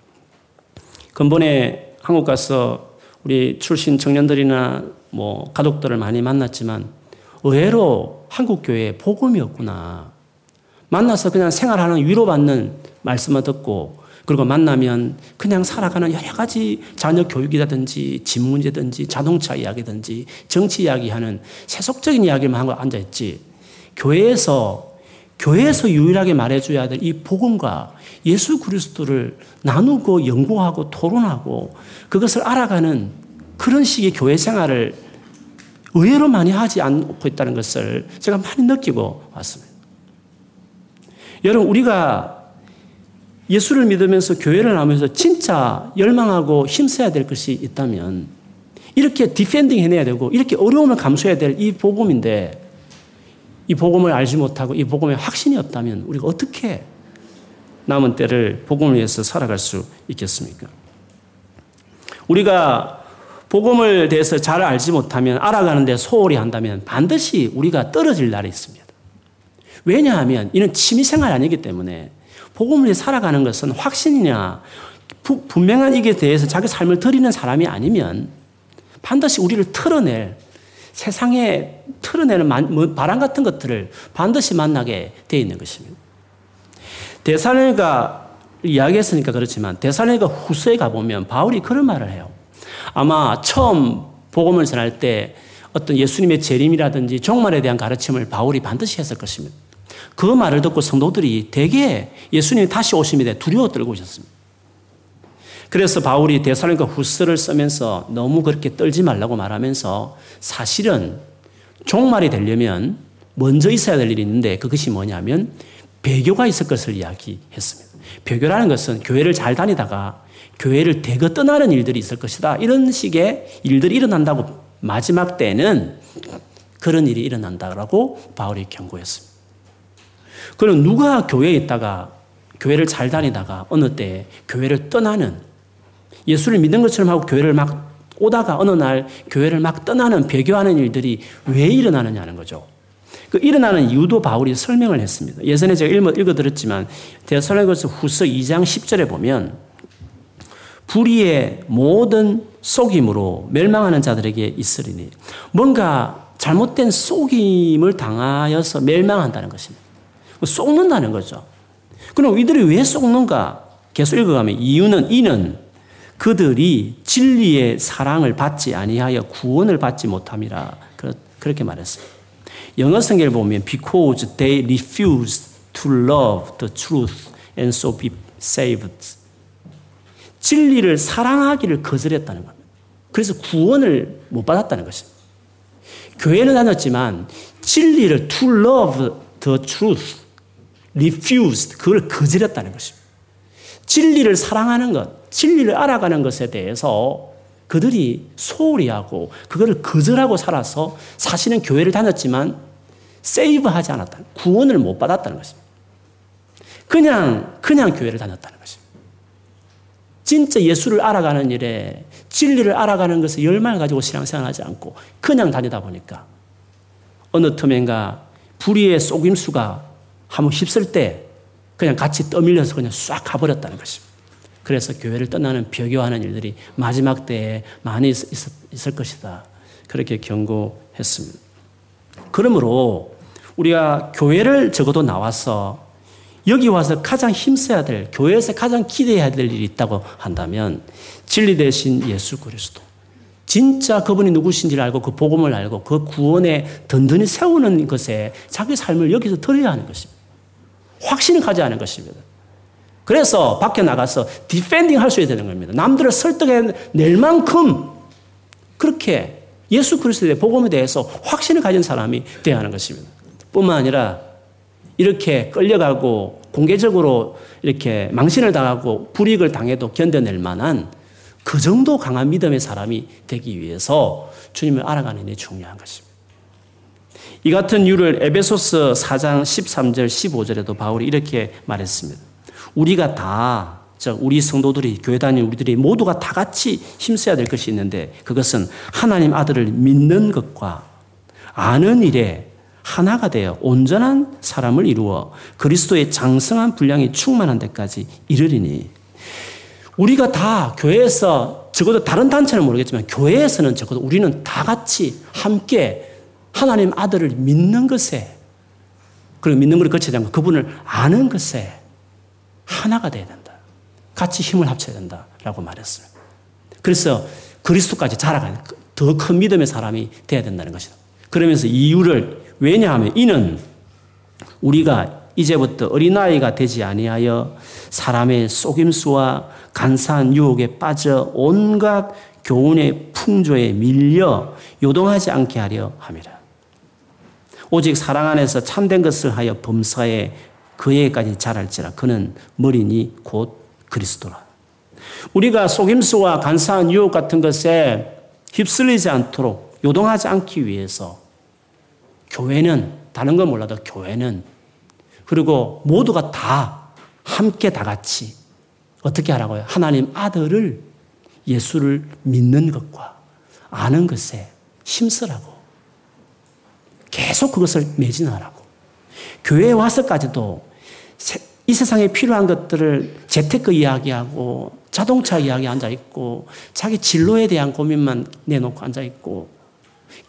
근본에 한국 가서 우리 출신 청년들이나 뭐 가족들을 많이 만났지만 의외로 한국 교회에 복음이 없구나. 만나서 그냥 생활하는 위로받는 말씀을 듣고 그리고 만나면 그냥 살아가는 여러 가지 자녀 교육이라든지 집 문제든지 자동차 이야기든지 정치 이야기하는 세속적인 이야기만 하고 앉아있지. 교회에서, 교회에서 유일하게 말해줘야 될 이 복음과 예수 그리스도를 나누고 연구하고 토론하고 그것을 알아가는 그런 식의 교회 생활을 의외로 많이 하지 않고 있다는 것을 제가 많이 느끼고 왔습니다. 여러분, 우리가 예수를 믿으면서 교회를 나오면서 진짜 열망하고 힘써야 될 것이 있다면 이렇게 defending 해내야 되고 이렇게 어려움을 감수해야 될 이 복음인데 이 복음을 알지 못하고 이 복음에 확신이 없다면 우리가 어떻게 남은 때를 복음을 위해서 살아갈 수 있겠습니까? 우리가 복음을 대해서 잘 알지 못하면 알아가는데 소홀히 한다면 반드시 우리가 떨어질 날이 있습니다. 왜냐하면 이는 취미생활 아니기 때문에 복음을 살아가는 것은 확신이냐 부, 분명한 이게 대해서 자기 삶을 드리는 사람이 아니면 반드시 우리를 털어낼 세상에 털어내는 뭐 바람 같은 것들을 반드시 만나게 되어 있는 것입니다. 대사로가 이야기했으니까 그렇지만 대사로가 후서에 가보면 바울이 그런 말을 해요. 아마 처음 복음을 전할 때 어떤 예수님의 재림이라든지 종말에 대한 가르침을 바울이 반드시 했을 것입니다. 그 말을 듣고 성도들이 대개 예수님이 다시 오심에 대해 두려워 떨고 오셨습니다. 그래서 바울이 대사로니가 후서를 쓰면서 너무 그렇게 떨지 말라고 말하면서 사실은 종말이 되려면 먼저 있어야 될 일이 있는데 그것이 뭐냐면 배교가 있을 것을 이야기했습니다. 배교라는 것은 교회를 잘 다니다가 교회를 대거 떠나는 일들이 있을 것이다. 이런 식의 일들이 일어난다고 마지막 때는 그런 일이 일어난다라고 바울이 경고했습니다. 그럼 누가 교회에 있다가 교회를 잘 다니다가 어느 때 교회를 떠나는 예수를 믿는 것처럼 하고 교회를 막 오다가 어느 날 교회를 막 떠나는 배교하는 일들이 왜 일어나느냐는 거죠. 그 일어나는 이유도 바울이 설명을 했습니다. 예전에 제가 읽어 드렸지만 대살로니가서 후서 2장 10절에 보면 불의의 모든 속임으로 멸망하는 자들에게 있으리니 뭔가 잘못된 속임을 당하여서 멸망한다는 것입니다. 속는다는 거죠. 그럼 이들이 왜 속는가? 계속 읽어가면 이유는 이는 그들이 진리의 사랑을 받지 아니하여 구원을 받지 못함이라 그렇게 말했어요. 영어 성경을 보면 because they refused to love the truth and so be saved. 진리를 사랑하기를 거절했다는 겁니다. 그래서 구원을 못 받았다는 것입니다. 교회는 다녔지만 진리를 to love the truth refused 그걸 거절했다는 것입니다. 진리를 사랑하는 것, 진리를 알아가는 것에 대해서 그들이 소홀히 하고 그거를 거절하고 살아서 사실은 교회를 다녔지만 세이브하지 않았다. 구원을 못 받았다는 것입니다. 그냥 그냥 교회를 다녔다는 것입니다. 진짜 예수를 알아가는 일에 진리를 알아가는 것에 열망을 가지고 신앙생활하지 않고 그냥 다니다 보니까 어느 틈엔가 불의의 속임수가 한번 휩쓸 때 그냥 같이 떠밀려서 그냥 싹 가버렸다는 것입니다. 그래서 교회를 떠나는 벼교하는 일들이 마지막 때에 많이 있, 있을 것이다. 그렇게 경고했습니다. 그러므로 우리가 교회를 적어도 나와서 여기 와서 가장 힘써야 될, 교회에서 가장 기대해야 될 일이 있다고 한다면 진리 대신 예수 그리스도. 진짜 그분이 누구신지를 알고 그 복음을 알고 그 구원에 든든히 세우는 것에 자기 삶을 여기서 드려야 하는 것입니다. 확신을 가져야 하는 것입니다. 그래서 밖에 나가서 defending 할 수 있어야 되는 겁니다. 남들을 설득해 낼 만큼 그렇게 예수 그리스도의 복음에 대해서 확신을 가진 사람이 되어야 하는 것입니다. 뿐만 아니라 이렇게 끌려가고 공개적으로 이렇게 망신을 당하고 불이익을 당해도 견뎌낼 만한 그 정도 강한 믿음의 사람이 되기 위해서 주님을 알아가는 게 중요한 것입니다. 이 같은 이유를 에베소스 4장 13절 15절에도 바울이 이렇게 말했습니다. 우리가 다, 즉 우리 성도들이 교회 다니는 우리들이 모두가 다 같이 힘써야 될 것이 있는데 그것은 하나님 아들을 믿는 것과 아는 일에 하나가 되어 온전한 사람을 이루어 그리스도의 장성한 분량이 충만한 데까지 이르리니 우리가 다 교회에서 적어도 다른 단체는 모르겠지만 교회에서는 적어도 우리는 다 같이 함께 하나님 아들을 믿는 것에 그리고 믿는 것을 거쳐야 되는 그분을 아는 것에 하나가 돼야 된다. 같이 힘을 합쳐야 된다라고 말했어요. 그래서 그리스도까지 자라가는 더 큰 믿음의 사람이 돼야 된다는 것이다. 그러면서 이유를 왜냐하면 이는 우리가 이제부터 어린아이가 되지 아니하여 사람의 속임수와 간사한 유혹에 빠져 온갖 교훈의 풍조에 밀려 요동하지 않게 하려 함이라. 오직 사랑 안에서 참된 것을 하여 범사에 그에까지 자랄지라 그는 머리니 곧 그리스도라. 우리가 속임수와 간사한 유혹 같은 것에 휩쓸리지 않도록 요동하지 않기 위해서 교회는 다른 건 몰라도 교회는 그리고 모두가 다 함께 다 같이 어떻게 하라고요? 하나님 아들을 예수를 믿는 것과 아는 것에 힘쓰라고 계속 그것을 매진하라고 교회에 와서까지도 이 세상에 필요한 것들을 재테크 이야기하고 자동차 이야기 앉아 있고 자기 진로에 대한 고민만 내놓고 앉아 있고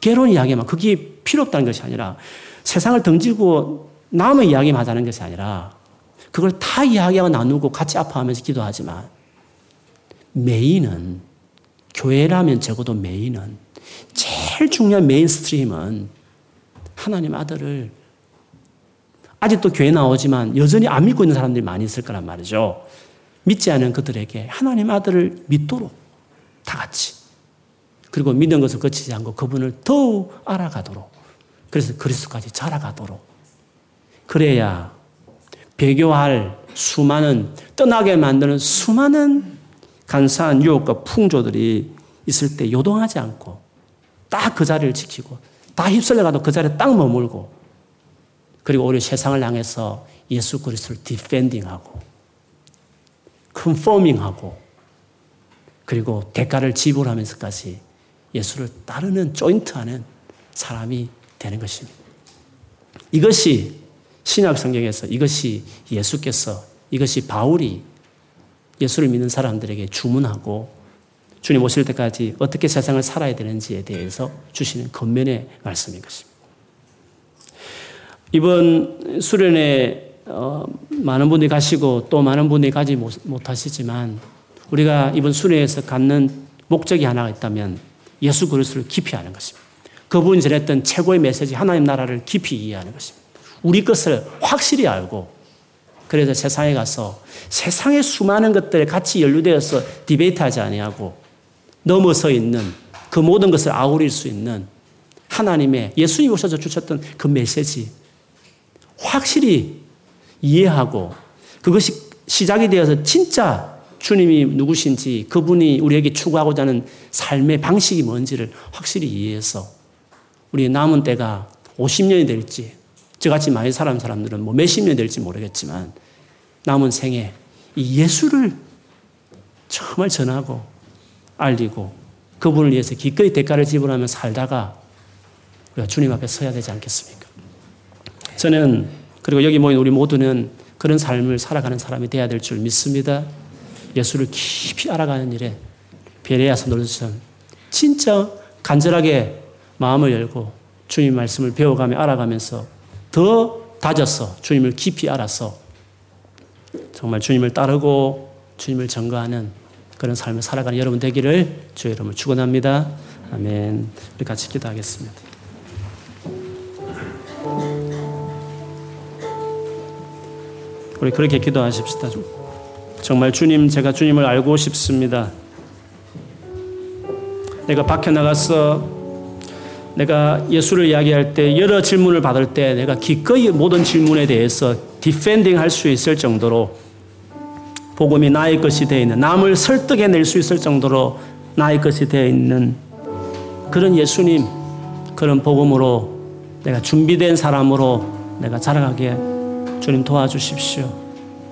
결혼 이야기만 그게 필요 없다는 것이 아니라 세상을 등지고 남의 이야기만 하자는 것이 아니라 그걸 다 이야기하고 나누고 같이 아파하면서 기도하지만 main은 교회라면 적어도 main은 제일 중요한 mainstream은 하나님 아들을 아직도 교회 나오지만 여전히 안 믿고 있는 사람들이 많이 있을 거란 말이죠. 믿지 않은 그들에게 하나님 아들을 믿도록 다 같이. 그리고 믿는 것을 거치지 않고 그분을 더욱 알아가도록. 그래서 그리스도까지 자라가도록. 그래야 배교할 수많은 떠나게 만드는 수많은 간사한 유혹과 풍조들이 있을 때 요동하지 않고 딱 그 자리를 지키고 다 휩쓸려 가도 그 자리에 딱 머물고 그리고 우리 세상을 향해서 예수 그리스도를 디펜딩하고 컨포밍하고 그리고 대가를 지불하면서까지 예수를 따르는 조인트하는 사람이 되는 것입니다. 이것이 신약 성경에서 이것이 예수께서 이것이 바울이 예수를 믿는 사람들에게 주문하고 주님 오실 때까지 어떻게 세상을 살아야 되는지에 대해서 주시는 겉면의 말씀인 것입니다. 이번 수련회 어, 많은 분들이 가시고 또 많은 분들이 가지 못하시지만 우리가 이번 수련회에서 갖는 목적이 하나가 있다면 예수 그리스도를 깊이 아는 것입니다. 그분이 전했던 최고의 메시지 하나님 나라를 깊이 이해하는 것입니다. 우리 것을 확실히 알고 그래서 세상에 가서 세상의 수많은 것들에 같이 연루되어서 디베이트하지 아니하고 넘어서 있는 그 모든 것을 아우릴 수 있는 하나님의 예수님 오셔서 주셨던 그 메시지 확실히 이해하고 그것이 시작이 되어서 진짜 주님이 누구신지 그분이 우리에게 추구하고자 하는 삶의 방식이 뭔지를 확실히 이해해서 우리 남은 때가 50년이 될지 저같이 많이 살아온 사람들은 뭐 몇십 년 될지 모르겠지만 남은 생에 이 예수를 정말 전하고 알리고 그분을 위해서 기꺼이 대가를 지불하며 살다가 우리가 주님 앞에 서야 되지 않겠습니까? 저는 그리고 여기 모인 우리 모두는 그런 삶을 살아가는 사람이 되어야 될 줄 믿습니다. 예수를 깊이 알아가는 일에 베레아서 놀처럼 진짜 간절하게 마음을 열고 주님 말씀을 배워가며 알아가면서 더 다져서 주님을 깊이 알아서 정말 주님을 따르고 주님을 전거하는 그런 삶을 살아가는 여러분 되기를 주의 이름을 축원합니다. 아멘. 우리 같이 기도하겠습니다. 우리 그렇게 기도하십시다. 정말 주님, 제가 주님을 알고 싶습니다. 내가 밖에 나가서 내가 예수를 이야기할 때 여러 질문을 받을 때 내가 기꺼이 모든 질문에 대해서 defending 할 수 있을 정도로 복음이 나의 것이 되어 있는 남을 설득해 낼 수 있을 정도로 나의 것이 되어 있는 그런 예수님 그런 복음으로 내가 준비된 사람으로 내가 자라가게 주님 도와주십시오.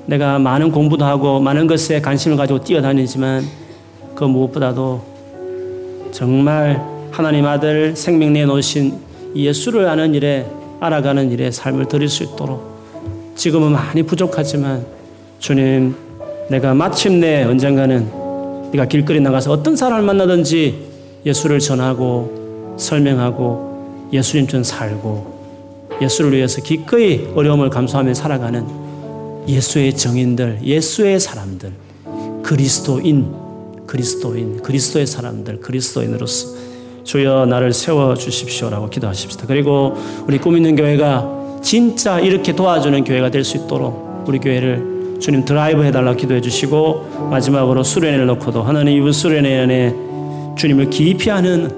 내가 많은 공부도 하고 많은 것에 관심을 가지고 뛰어다니지만 그 무엇보다도 정말 하나님 아들 생명 내놓으신 예수를 아는 일에 알아가는 일에 삶을 드릴 수 있도록 지금은 많이 부족하지만 주님 내가 마침내 언젠가는 네가 길거리 나가서 어떤 사람을 만나든지 예수를 전하고 설명하고 예수님처럼 살고 예수를 위해서 기꺼이 어려움을 감수하며 살아가는 예수의 정인들, 예수의 사람들, 그리스도인, 그리스도인, 그리스도의 사람들, 그리스도인으로서 주여 나를 세워 주십시오라고 기도하십시다. 그리고 우리 꿈 있는 교회가 진짜 이렇게 도와주는 교회가 될 수 있도록 우리 교회를 주님 드라이브 해달라 기도해 주시고 마지막으로 수련회를 놓고도 하나님 이번 수련회 안에 주님을 깊이 하는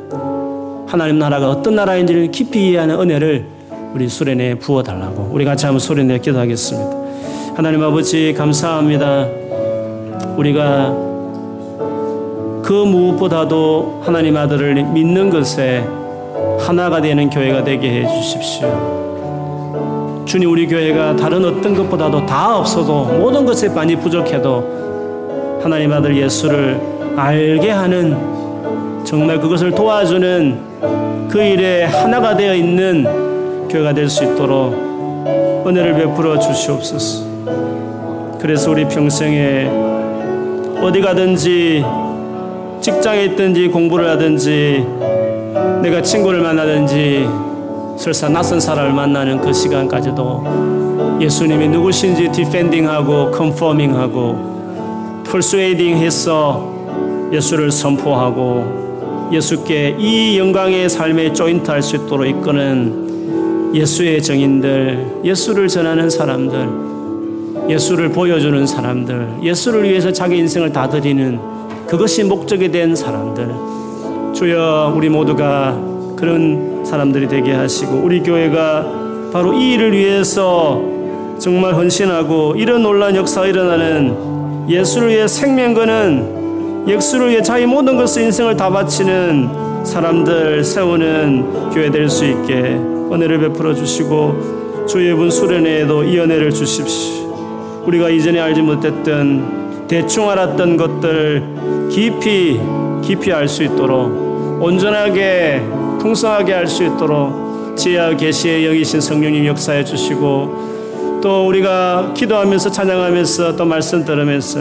하나님 나라가 어떤 나라인지를 깊이 이해하는 은혜를 우리 수련회에 부어달라고 우리 같이 한번 소리 내 기도하겠습니다. 하나님 아버지 감사합니다. 우리가 그 무엇보다도 하나님 아들을 믿는 것에 하나가 되는 교회가 되게 해 주십시오. 주님 우리 교회가 다른 어떤 것보다도 다 없어도 모든 것에 많이 부족해도 하나님 아들 예수를 알게 하는 정말 그것을 도와주는 그 일에 하나가 되어 있는 교회가 될 수 있도록 은혜를 베풀어 주시옵소서. 그래서 우리 평생에 어디 가든지 직장에 있든지 공부를 하든지 내가 친구를 만나든지 설사 낯선 사람을 만나는 그 시간까지도 예수님이 누구신지 디펜딩하고 컨포밍하고 풀스웨이딩해서 예수를 선포하고 예수께 이 영광의 삶에 조인트할 수 있도록 이끄는 예수의 정인들, 예수를 전하는 사람들, 예수를 보여주는 사람들, 예수를 위해서 자기 인생을 다 드리는 그것이 목적이 된 사람들. 주여 우리 모두가 그런 사람들이 되게 하시고 우리 교회가 바로 이 일을 위해서 정말 헌신하고 이런 놀란 역사가 일어나는 예수를 위해 생명 거는 예수를 위해 자기 모든 것을 인생을 다 바치는 사람들 세우는 교회 될 수 있게 은혜를 베풀어 주시고 주의 분 수련회에도 이 은혜를 주십시오. 우리가 이전에 알지 못했던 대충 알았던 것들 깊이 깊이 알 수 있도록 온전하게 풍성하게 할수 있도록 지혜와 계시에 여기신 성령님 역사해 주시고 또 우리가 기도하면서 찬양하면서 또 말씀 들으면서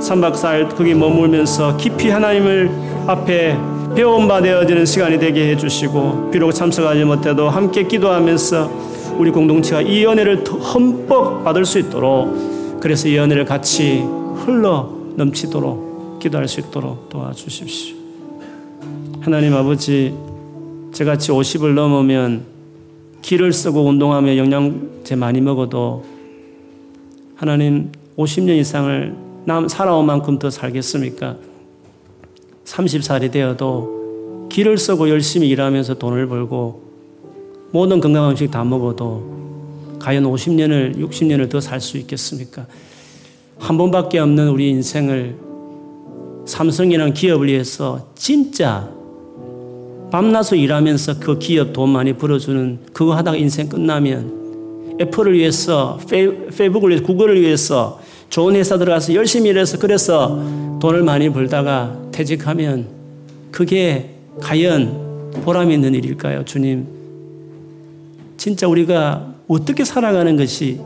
3박 4일 거기 머물면서 깊이 하나님을 앞에 배운 바 되어지는 시간이 되게 해주시고 비록 참석하지 못해도 함께 기도하면서 우리 공동체가 이 연애를 흠뻑 받을 수 있도록 그래서 이 연애를 같이 흘러 넘치도록 기도할 수 있도록 도와주십시오. 하나님 아버지 저같이 50을 넘으면 기를 쓰고 운동하며 영양제 많이 먹어도 하나님 50년 이상을 남 살아온 만큼 더 살겠습니까? 30살이 되어도 기를 쓰고 열심히 일하면서 돈을 벌고 모든 건강한 음식 다 먹어도 과연 50년을 60년을 더 살 수 있겠습니까? 한 번밖에 없는 우리 인생을 삼성이라는 기업을 위해서 진짜 밤낮으로 일하면서 그 기업 돈 많이 벌어주는 그거 하다가 인생 끝나면 애플을 위해서 페이북을 위해서 구글을 위해서 좋은 회사 들어가서 열심히 일해서 그래서 돈을 많이 벌다가 퇴직하면 그게 과연 보람 있는 일일까요, 주님? 진짜 우리가 어떻게 살아가는 것이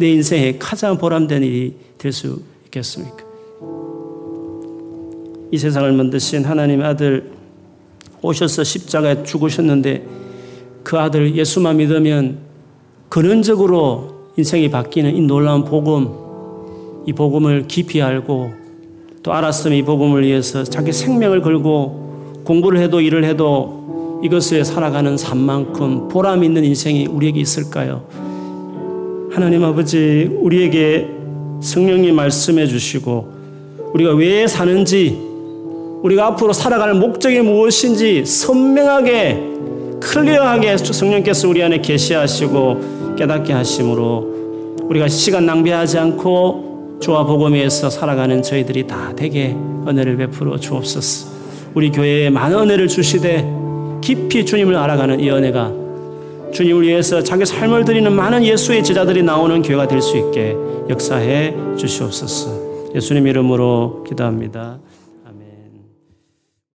내 인생에 가장 보람된 일이 될 수 있겠습니까? 이 세상을 만드신 하나님 아들 오셔서 십자가에 죽으셨는데 그 아들 예수만 믿으면 근원적으로 인생이 바뀌는 이 놀라운 복음, 이 복음을 깊이 알고 또 알았으면 이 복음을 위해서 자기 생명을 걸고 공부를 해도 일을 해도 이것을 살아가는 삶만큼 보람 있는 인생이 우리에게 있을까요? 하나님 아버지, 우리에게 성령님 말씀해 주시고 우리가 왜 사는지 우리가 앞으로 살아갈 목적이 무엇인지 선명하게 클리어하게 성령께서 우리 안에 계시하시고 깨닫게 하심으로 우리가 시간 낭비하지 않고 주와 복음에서 살아가는 저희들이 다 되게 은혜를 베풀어 주옵소서. 우리 교회에 많은 은혜를 주시되 깊이 주님을 알아가는 이 은혜가 주님을 위해서 자기 삶을 드리는 많은 예수의 제자들이 나오는 교회가 될 수 있게 역사해 주시옵소서. 예수님 이름으로 기도합니다.